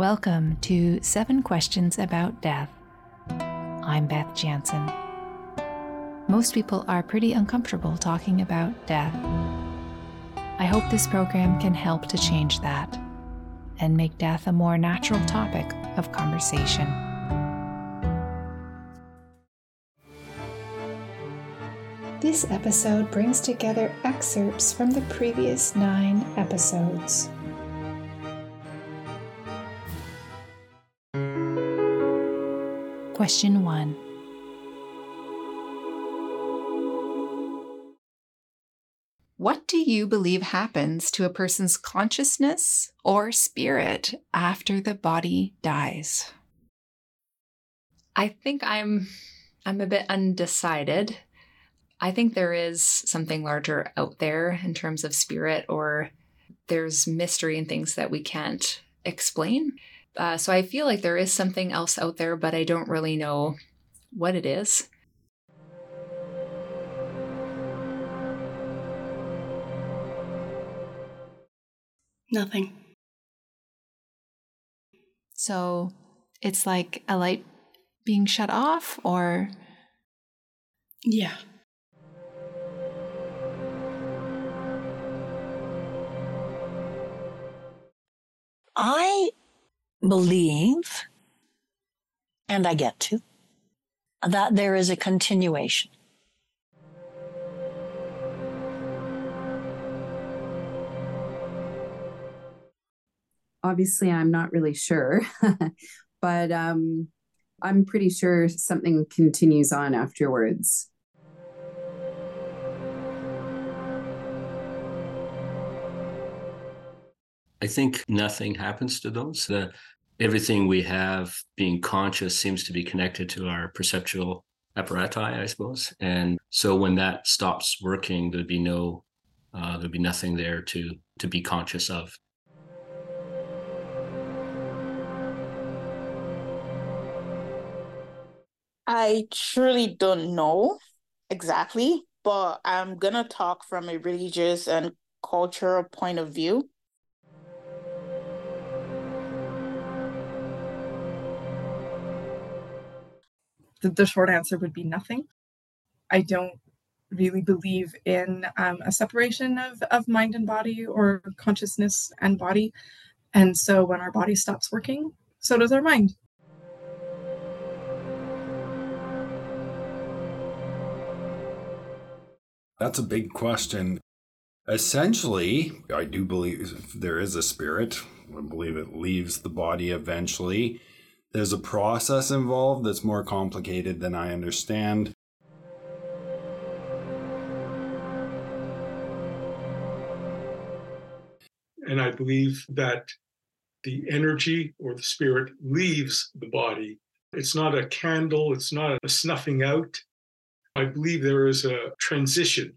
Welcome to Seven Questions About Death. I'm Beth Jansen. Most people are pretty uncomfortable talking about death. I hope this program can help to change that and make death a more natural topic of conversation. This episode brings together excerpts from the previous nine episodes. Question 1 What do you believe happens to a person's consciousness or spirit after the body dies? I think I'm I'm a bit undecided. I think there is something larger out there in terms of spirit or there's mystery and things that we can't explain. Uh, so I feel like there is something else out there, but I don't really know what it is. Nothing. So it's like a light being shut off, or? Yeah. I believe, and I get to, that there is a continuation. Obviously, I'm not really sure, but um, I'm pretty sure something continues on afterwards. I think nothing happens to those. The, everything we have being conscious seems to be connected to our perceptual apparatus, I suppose. And so when that stops working, there'd be no, uh, there'd be nothing there to to be conscious of. I truly don't know exactly, but I'm gonna talk from a religious and cultural point of view. The, the short answer would be nothing. I don't really believe in um, a separation of, of mind and body or consciousness and body. And so when our body stops working, so does our mind. That's a big question. Essentially, I do believe there is a spirit. I believe it leaves the body eventually there's a process involved that's more complicated than I understand. And I believe that the energy or the spirit leaves the body. It's not a candle, it's not a snuffing out. I believe there is a transition.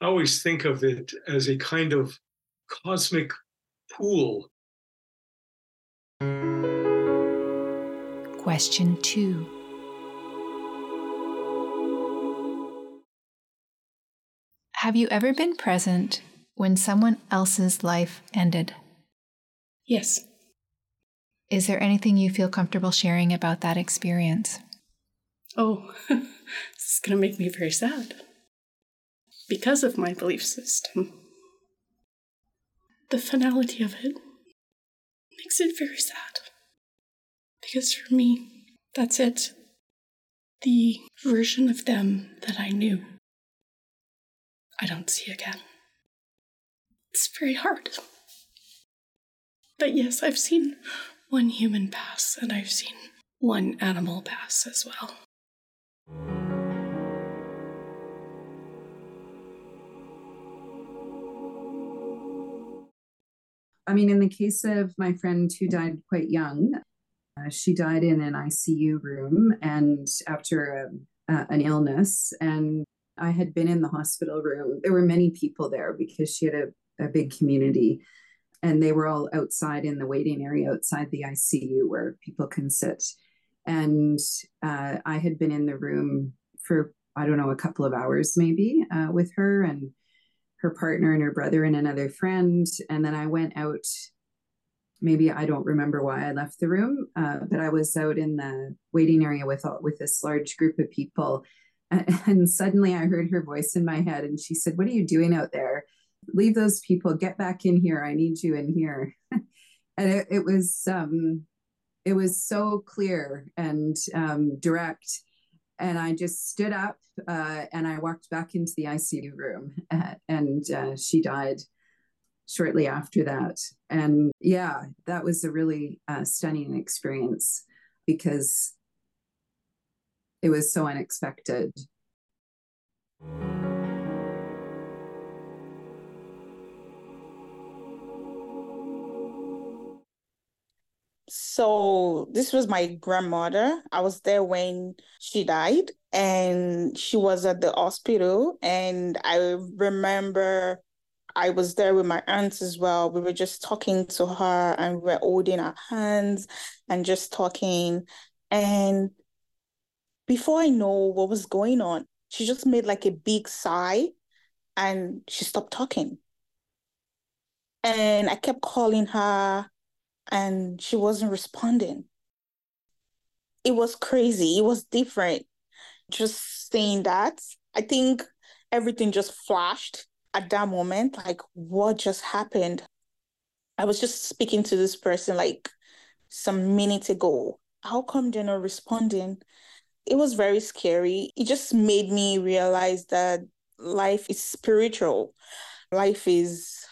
I always think of it as a kind of cosmic pool Question 2 Have you ever been present when someone else's life ended? Yes. Is there anything you feel comfortable sharing about that experience? Oh, this is going to make me very sad. Because of my belief system. The finality of it makes it very sad. Because for me, that's it. The version of them that I knew, I don't see again. It's very hard. But yes, I've seen one human pass, and I've seen one animal pass as well. I mean, in the case of my friend who died quite young, uh, she died in an ICU room and after a, uh, an illness. And I had been in the hospital room. There were many people there because she had a, a big community. And they were all outside in the waiting area outside the ICU where people can sit. And uh, I had been in the room for, I don't know, a couple of hours maybe uh, with her and her partner and her brother and another friend. And then I went out maybe I don't remember why I left the room, uh, but I was out in the waiting area with with this large group of people, and, suddenly I heard her voice in my head, and she said, "What are you doing out there? Leave those people. Get back in here. I need you in here." and it, it was um, it was so clear and um, direct. And I just stood up uh, and I walked back into the ICU room, uh, and she died shortly after that. And yeah, that was a really uh, stunning experience because it was so unexpected. So this was my grandmother. I was there when she died and she was at the hospital and I remember I was there with my aunts as well. We were just talking to her and we were holding our hands and just talking. And before I know what was going on, she just made like a big sigh and she stopped talking. And I kept calling her and she wasn't responding. It was crazy. It was different. Just saying that, I think everything just flashed at that moment, like what just happened? I was just speaking to this person like some minutes ago. How come they're not responding? It was very scary. It just made me realize that life is spiritual. Life is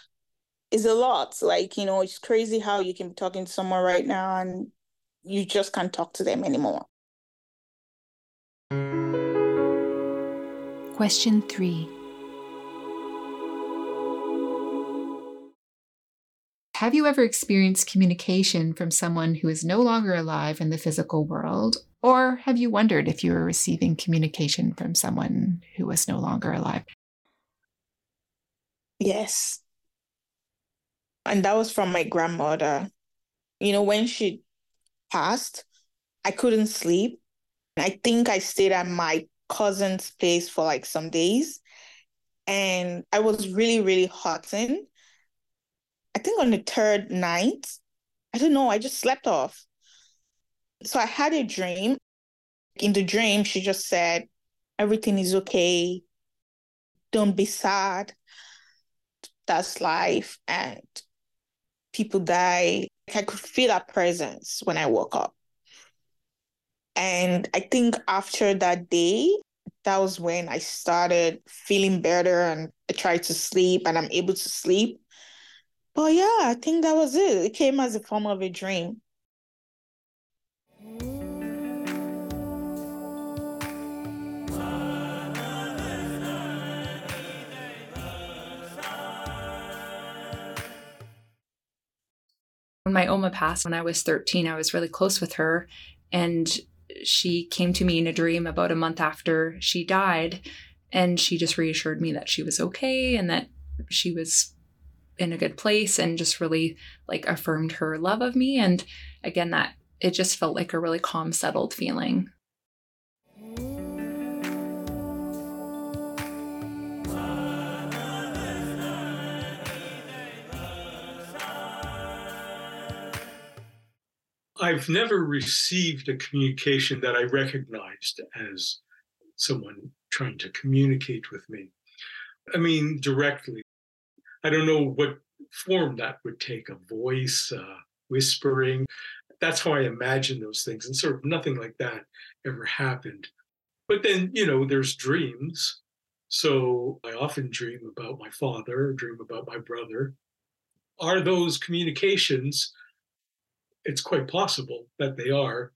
is a lot. Like, you know, it's crazy how you can be talking to someone right now and you just can't talk to them anymore. Question three Have you ever experienced communication from someone who is no longer alive in the physical world? Or have you wondered if you were receiving communication from someone who was no longer alive? Yes. And that was from my grandmother. You know, when she passed, I couldn't sleep. I think I stayed at my cousin's place for like some days. And I was really, really hurting I think on the third night, I don't know, I just slept off. So I had a dream. In the dream, she just said, Everything is okay. Don't be sad. That's life. And people die. I could feel her presence when I woke up. And I think after that day, that was when I started feeling better and I tried to sleep and I'm able to sleep. But yeah, I think that was it. It came as a form of a dream. When my Oma passed when I was 13, I was really close with her. And she came to me in a dream about a month after she died. And she just reassured me that she was okay and that she was in a good place and just really like affirmed her love of me. And again, that it just felt like a really calm, settled feeling. I've never received a communication that I recognized as someone trying to communicate with me. I mean, directly. I don't know what form that would take a voice, uh, whispering. That's how I imagine those things. And sort of nothing like that ever happened. But then, you know, there's dreams. So I often dream about my father, dream about my brother. Are those communications? It's quite possible that they are.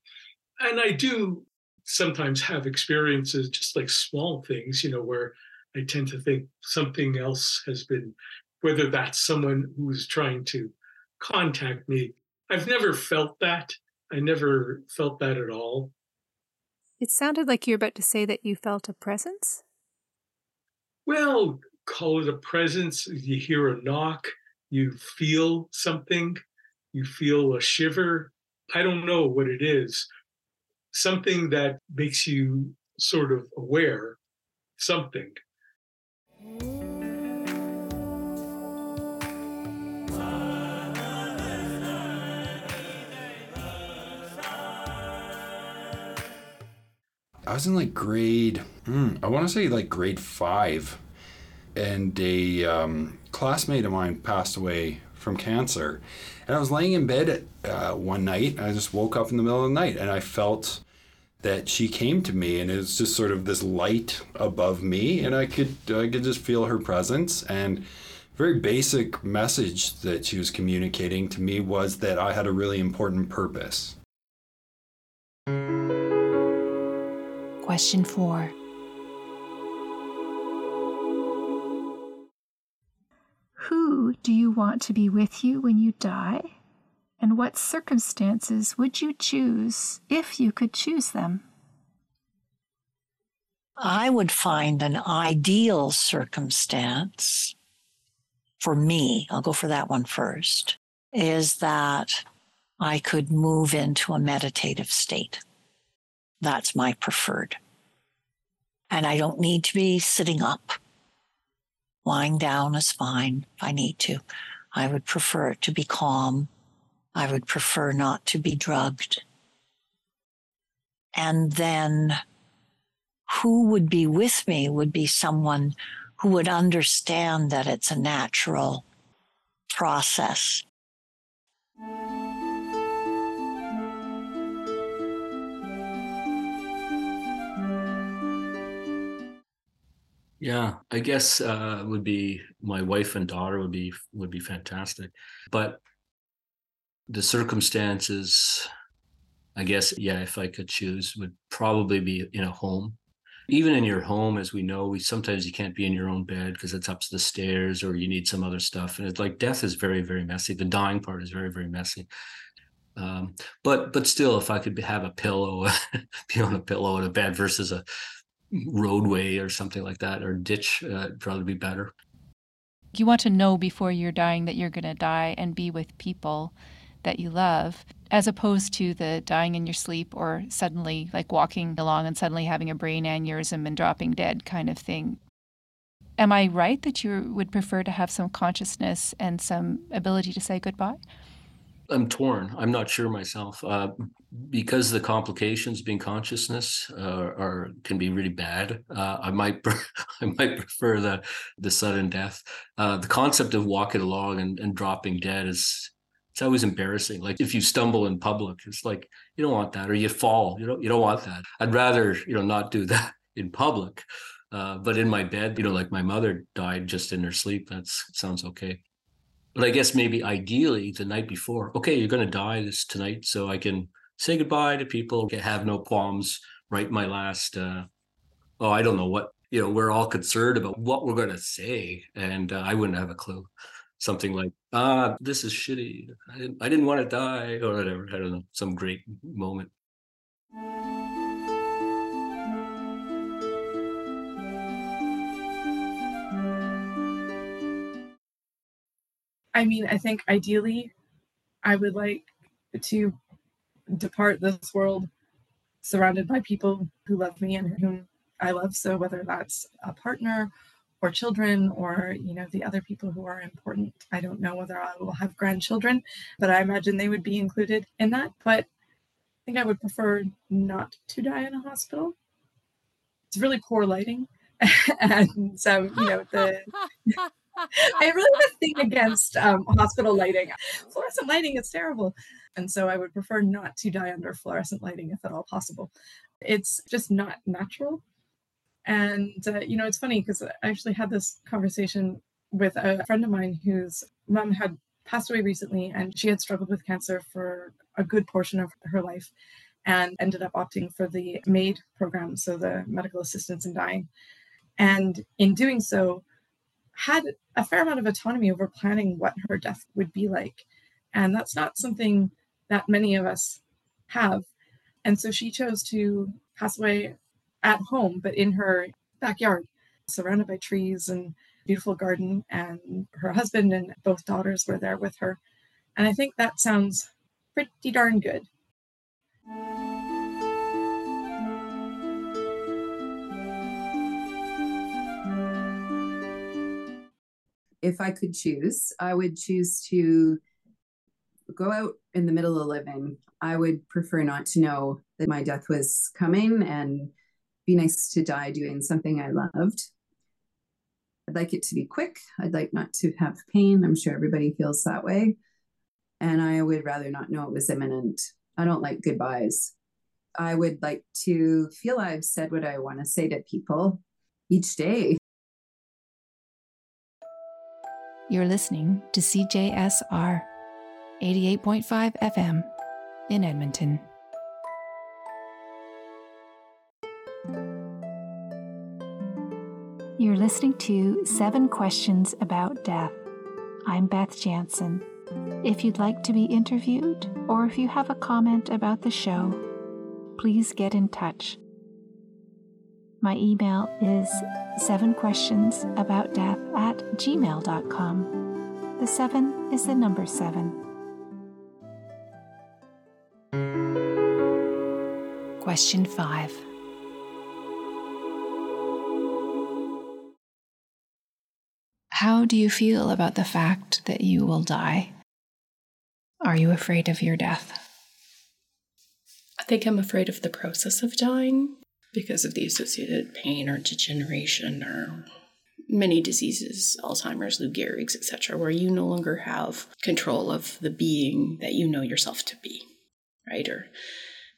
And I do sometimes have experiences, just like small things, you know, where I tend to think something else has been whether that's someone who's trying to contact me. I've never felt that. I never felt that at all. It sounded like you're about to say that you felt a presence. Well, call it a presence. You hear a knock, you feel something, you feel a shiver. I don't know what it is. Something that makes you sort of aware something. I was in like grade, mm, I want to say like grade five, and a um, classmate of mine passed away from cancer. And I was laying in bed uh, one night, and I just woke up in the middle of the night, and I felt that she came to me, and it was just sort of this light above me, and I could I could just feel her presence and very basic message that she was communicating to me was that I had a really important purpose. Question four Who do you want to be with you when you die? And what circumstances would you choose if you could choose them? I would find an ideal circumstance for me, I'll go for that one first, is that I could move into a meditative state. That's my preferred. And I don't need to be sitting up. Lying down is fine if I need to. I would prefer to be calm. I would prefer not to be drugged. And then who would be with me would be someone who would understand that it's a natural process. Yeah, I guess uh, would be my wife and daughter would be would be fantastic, but the circumstances, I guess, yeah, if I could choose, would probably be in a home. Even in your home as we know we sometimes you can't be in your own bed because it's up to the stairs or you need some other stuff and it's like death is very very messy. The dying part is very very messy. Um, but but still if i could have a pillow be on a pillow in a bed versus a roadway or something like that or ditch uh, probably be better you want to know before you're dying that you're going to die and be with people that you love, as opposed to the dying in your sleep or suddenly like walking along and suddenly having a brain aneurysm and dropping dead kind of thing. Am I right that you would prefer to have some consciousness and some ability to say goodbye? I'm torn. I'm not sure myself uh, because the complications being consciousness uh, are can be really bad. Uh, I might I might prefer the the sudden death. Uh, the concept of walking along and, and dropping dead is it's always embarrassing. Like if you stumble in public, it's like you don't want that, or you fall. You don't you don't want that. I'd rather you know not do that in public. Uh, but in my bed, you know, like my mother died just in her sleep. That sounds okay. But I guess maybe ideally the night before, okay, you're going to die this tonight, so I can say goodbye to people, have no qualms, write my last. Uh, oh, I don't know what you know. We're all concerned about what we're going to say, and uh, I wouldn't have a clue something like ah this is shitty i didn't i didn't want to die or whatever i don't know some great moment i mean i think ideally i would like to depart this world surrounded by people who love me and whom i love. So whether that's a partner or children or you know the other people who are important i don't know whether i will have grandchildren but i imagine they would be included in that. But i think i would prefer not to die in a hospital. It's really poor lighting. And so you know the I really have a thing against um, hospital lighting. Fluorescent lighting is terrible. And so I would prefer not to die under fluorescent lighting if at all possible. It's just not natural. And, uh, you know, it's funny because I actually had this conversation with a friend of mine whose mom had passed away recently and she had struggled with cancer for a good portion of her life and ended up opting for the MAID program, so the medical assistance in dying. And in doing so, had a fair amount of autonomy over planning what her death would be like. And that's not something that many of us have. And so she chose to pass away at home, but in her backyard, surrounded by trees and beautiful garden. And her husband and both daughters were there with her. And I think that sounds pretty darn good. If I could choose, I would choose to go out in the middle of living. I would prefer not to know that my death was coming and be nice to die doing something I loved. I'd like it to be quick. I'd like not to have pain. I'm sure everybody feels that way. And I would rather not know it was imminent. I don't like goodbyes. I would like to feel I've said what I want to say to people each day. You're listening to CJSR 88.5 FM in Edmonton. You're listening to Seven Questions About Death. I'm Beth Jansen. If you'd like to be interviewed, or if you have a comment about the show, please get in touch. My email is seven questions about death at gmail.com. The seven is the number seven. Question five. How do you feel about the fact that you will die? Are you afraid of your death? I think I'm afraid of the process of dying because of the associated pain or degeneration or many diseases, Alzheimer's, Lou Gehrig's, etc., where you no longer have control of the being that you know yourself to be, right? Or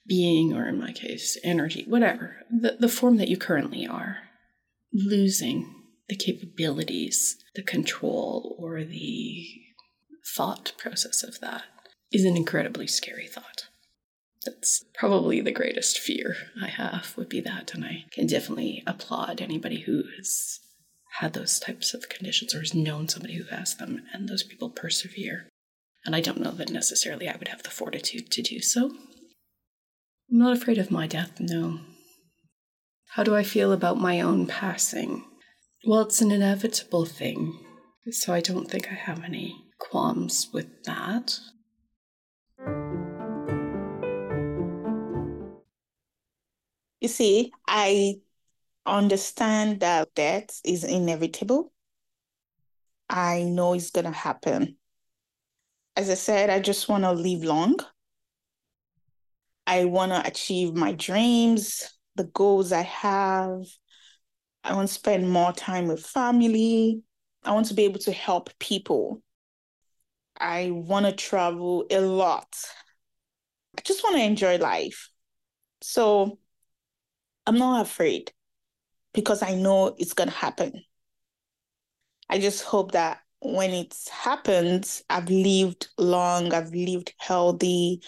being, or in my case, energy, whatever, the, the form that you currently are, losing the capabilities, the control, or the thought process of that is an incredibly scary thought. That's probably the greatest fear I have would be that, and I can definitely applaud anybody who has had those types of conditions or has known somebody who has them, and those people persevere. And I don't know that necessarily I would have the fortitude to do so. I'm not afraid of my death, no. How do I feel about my own passing? Well, it's an inevitable thing, so I don't think I have any qualms with that. You see, I understand that death is inevitable. I know it's going to happen. As I said, I just want to live long. I want to achieve my dreams, the goals I have, I want to spend more time with family. I want to be able to help people. I want to travel a lot. I just want to enjoy life. So I'm not afraid because I know it's going to happen. I just hope that when it happens, I've lived long, I've lived healthy,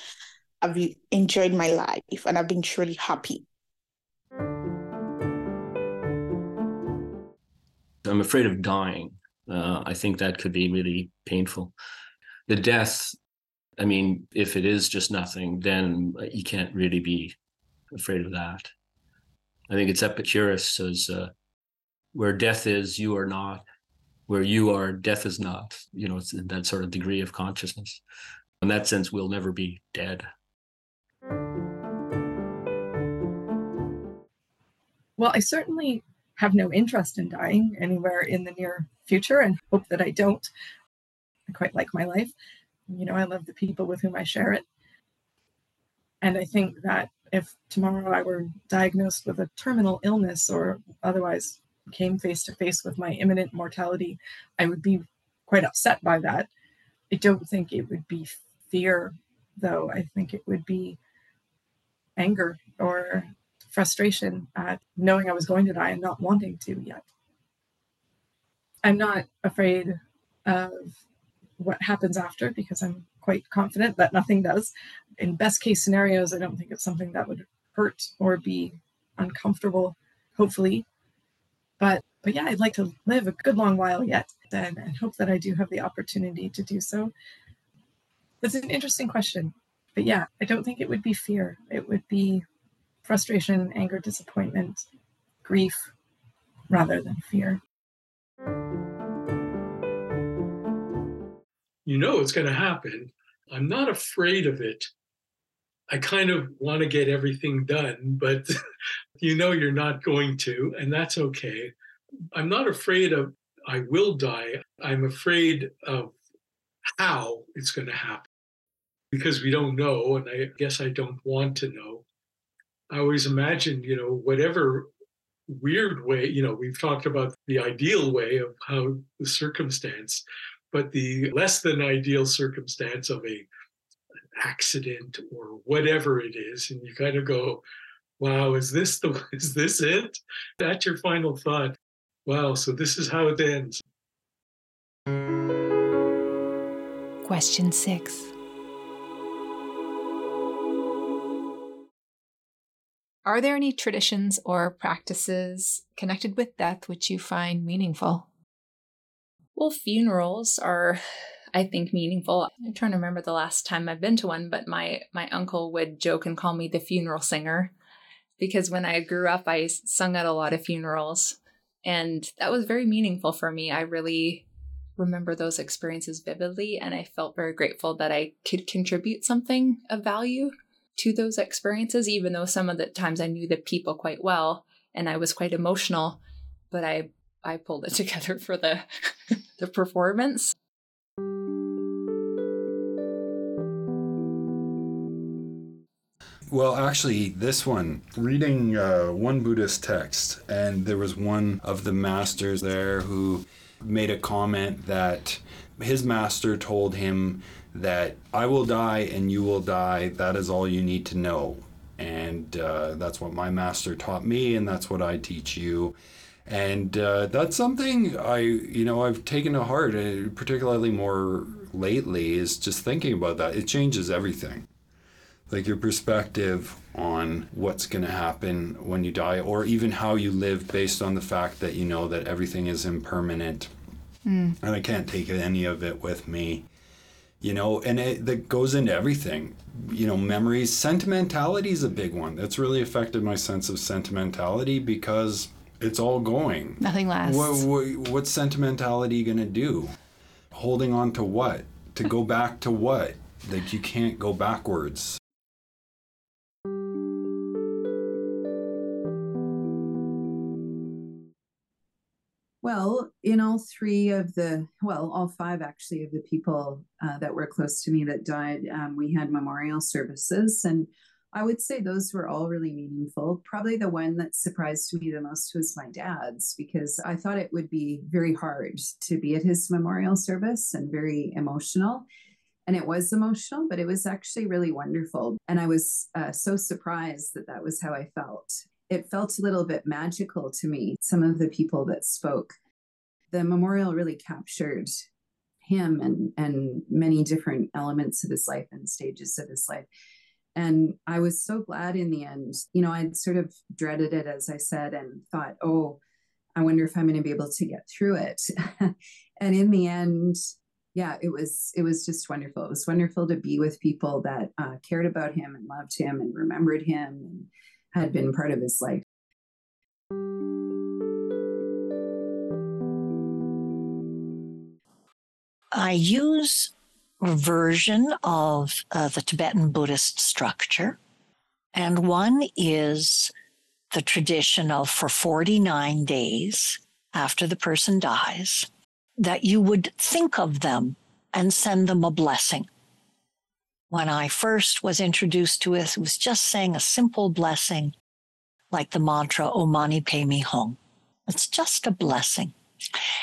I've enjoyed my life, and I've been truly happy. I'm afraid of dying. Uh, I think that could be really painful. The death, I mean, if it is just nothing, then you can't really be afraid of that. I think it's Epicurus says, uh, where death is, you are not. Where you are, death is not. You know, it's that sort of degree of consciousness. In that sense, we'll never be dead. Well, I certainly have no interest in dying anywhere in the near future and hope that I don't. I quite like my life. You know, I love the people with whom I share it. And I think that if tomorrow I were diagnosed with a terminal illness or otherwise came face to face with my imminent mortality, I would be quite upset by that. I don't think it would be fear, though. I think it would be anger or frustration at knowing I was going to die and not wanting to yet. I'm not afraid of what happens after because I'm quite confident that nothing does. In best case scenarios, I don't think it's something that would hurt or be uncomfortable, hopefully. But but yeah, I'd like to live a good long while yet and, and hope that I do have the opportunity to do so. That's an interesting question. But yeah, I don't think it would be fear. It would be frustration, anger, disappointment, grief, rather than fear. You know it's going to happen. I'm not afraid of it. I kind of want to get everything done, but you know you're not going to, and that's okay. I'm not afraid of I will die. I'm afraid of how it's going to happen because we don't know, and I guess I don't want to know. I always imagined, you know, whatever weird way, you know, we've talked about the ideal way of how the circumstance, but the less than ideal circumstance of a accident or whatever it is, and you kind of go, wow, is this the is this it? That's your final thought. Wow, so this is how it ends. Question six. Are there any traditions or practices connected with death which you find meaningful? Well, funerals are, I think, meaningful. I'm trying to remember the last time I've been to one, but my my uncle would joke and call me the funeral singer because when I grew up, I sung at a lot of funerals, and that was very meaningful for me. I really remember those experiences vividly, and I felt very grateful that I could contribute something of value to those experiences, even though some of the times I knew the people quite well and I was quite emotional, but I I pulled it together for the the performance. Well, actually, this one, reading uh, one Buddhist text, and there was one of the masters there who made a comment that his master told him that I will die and you will die. That is all you need to know. And uh, that's what my master taught me, and that's what I teach you. And uh, that's something I, you know, I've taken to heart, uh, particularly more lately, is just thinking about that. It changes everything. Like your perspective on what's going to happen when you die, or even how you live based on the fact that you know that everything is impermanent. Mm. And I can't take any of it with me you know, and it that goes into everything. You know, memories, sentimentality is a big one. That's really affected my sense of sentimentality because it's all going. Nothing lasts. What, what, what's sentimentality going to do? Holding on to what? To go back to what? Like you can't go backwards. Well, in all three of the, well, all five actually of the people uh, that were close to me that died, um, we had memorial services. And I would say those were all really meaningful. Probably the one that surprised me the most was my dad's because I thought it would be very hard to be at his memorial service and very emotional. And it was emotional, but it was actually really wonderful. And I was uh, so surprised that that was how I felt it felt a little bit magical to me, some of the people that spoke. The memorial really captured him and, and many different elements of his life and stages of his life. And I was so glad in the end. You know, I'd sort of dreaded it, as I said, and thought, oh, I wonder if I'm going to be able to get through it. and in the end, yeah, it was it was just wonderful. It was wonderful to be with people that uh, cared about him and loved him and remembered him and had been part of his life. I use version of uh, the Tibetan Buddhist structure, and one is the tradition of for 49 days after the person dies, that you would think of them and send them a blessing when I first was introduced to it, it was just saying a simple blessing like the mantra, Om Mani Padme Hum. It's just a blessing.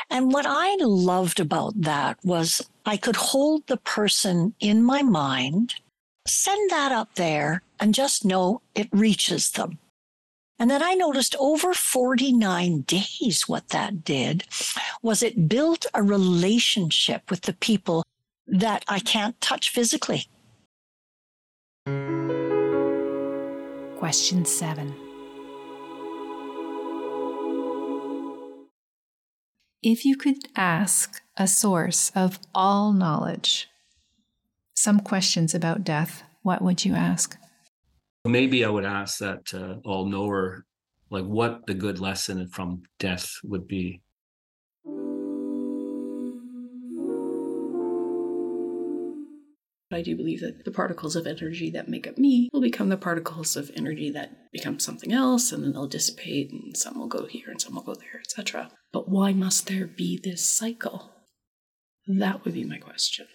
And what I loved about that was I could hold the person in my mind, send that up there, and just know it reaches them. And then I noticed over 49 days, what that did was it built a relationship with the people that I can't touch physically. Question 7. If you could ask a source of all knowledge some questions about death, what would you ask? Maybe I would ask that uh, all knower, like what the good lesson from death would be. I do believe that the particles of energy that make up me will become the particles of energy that become something else, and then they'll dissipate, and some will go here and some will go there, etc. But why must there be this cycle? That would be my question.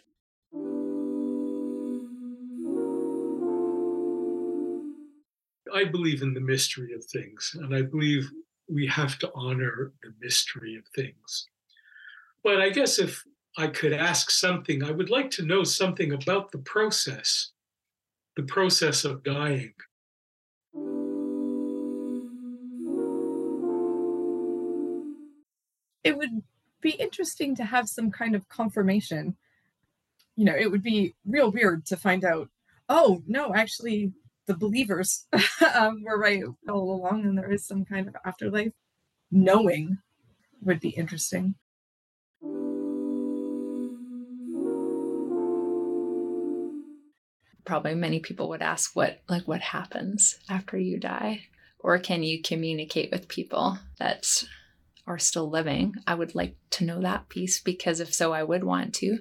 I believe in the mystery of things, and I believe we have to honor the mystery of things. But I guess if I could ask something, I would like to know something about the process, the process of dying. It would be interesting to have some kind of confirmation. You know, it would be real weird to find out, oh, no, actually, the believers um, were right all along and there is some kind of afterlife. Knowing would be interesting. Probably many people would ask what like what happens after you die or can you communicate with people that are still living? I would like to know that piece because if so I would want to.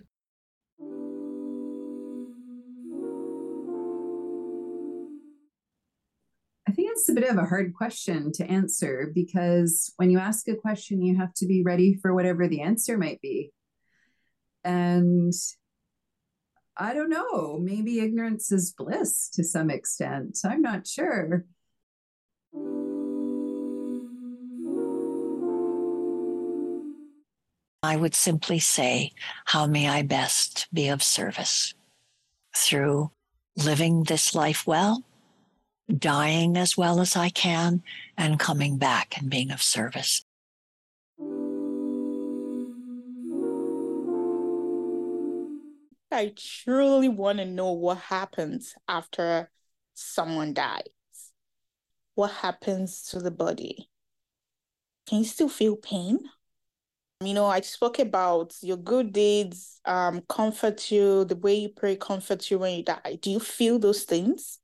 I think it's a bit of a hard question to answer because when you ask a question, you have to be ready for whatever the answer might be. And I don't know, maybe ignorance is bliss to some extent. I'm not sure. I would simply say, How may I best be of service? Through living this life well dying as well as I can, and coming back and being of service. I truly want to know what happens after someone dies. What happens to the body? Can you still feel pain? You know, I spoke about your good deeds um, comfort you, the way you pray comforts you when you die. Do you feel those things?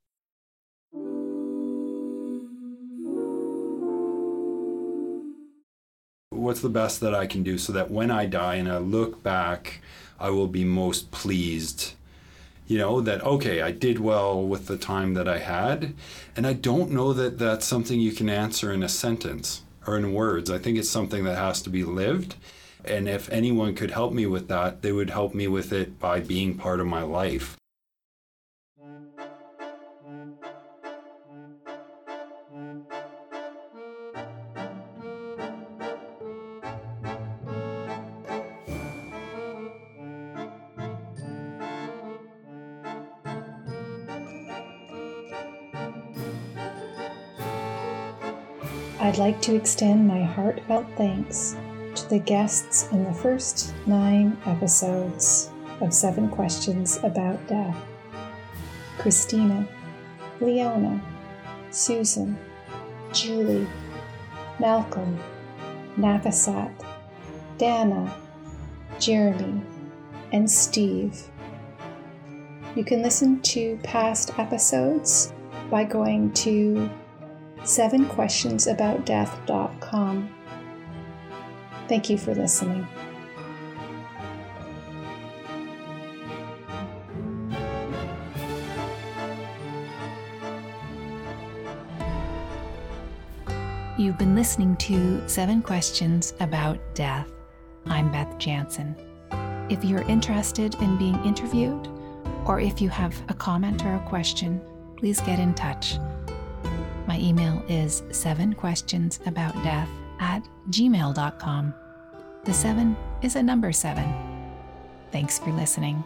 What's the best that I can do so that when I die and I look back, I will be most pleased. You know, that, okay, I did well with the time that I had. And I don't know that that's something you can answer in a sentence or in words. I think it's something that has to be lived. And if anyone could help me with that, they would help me with it by being part of my life. Like to extend my heartfelt thanks to the guests in the first nine episodes of Seven Questions About Death Christina, Leona, Susan, Julie, Malcolm, Nafasat, Dana, Jeremy, and Steve. You can listen to past episodes by going to sevenquestionsaboutdeath.com. Thank you for listening. You've been listening to Seven Questions About Death. I'm Beth Jansen. If you're interested in being interviewed, or if you have a comment or a question, please get in touch. My email is seven questions about death at gmail.com. The seven is a number seven. Thanks for listening.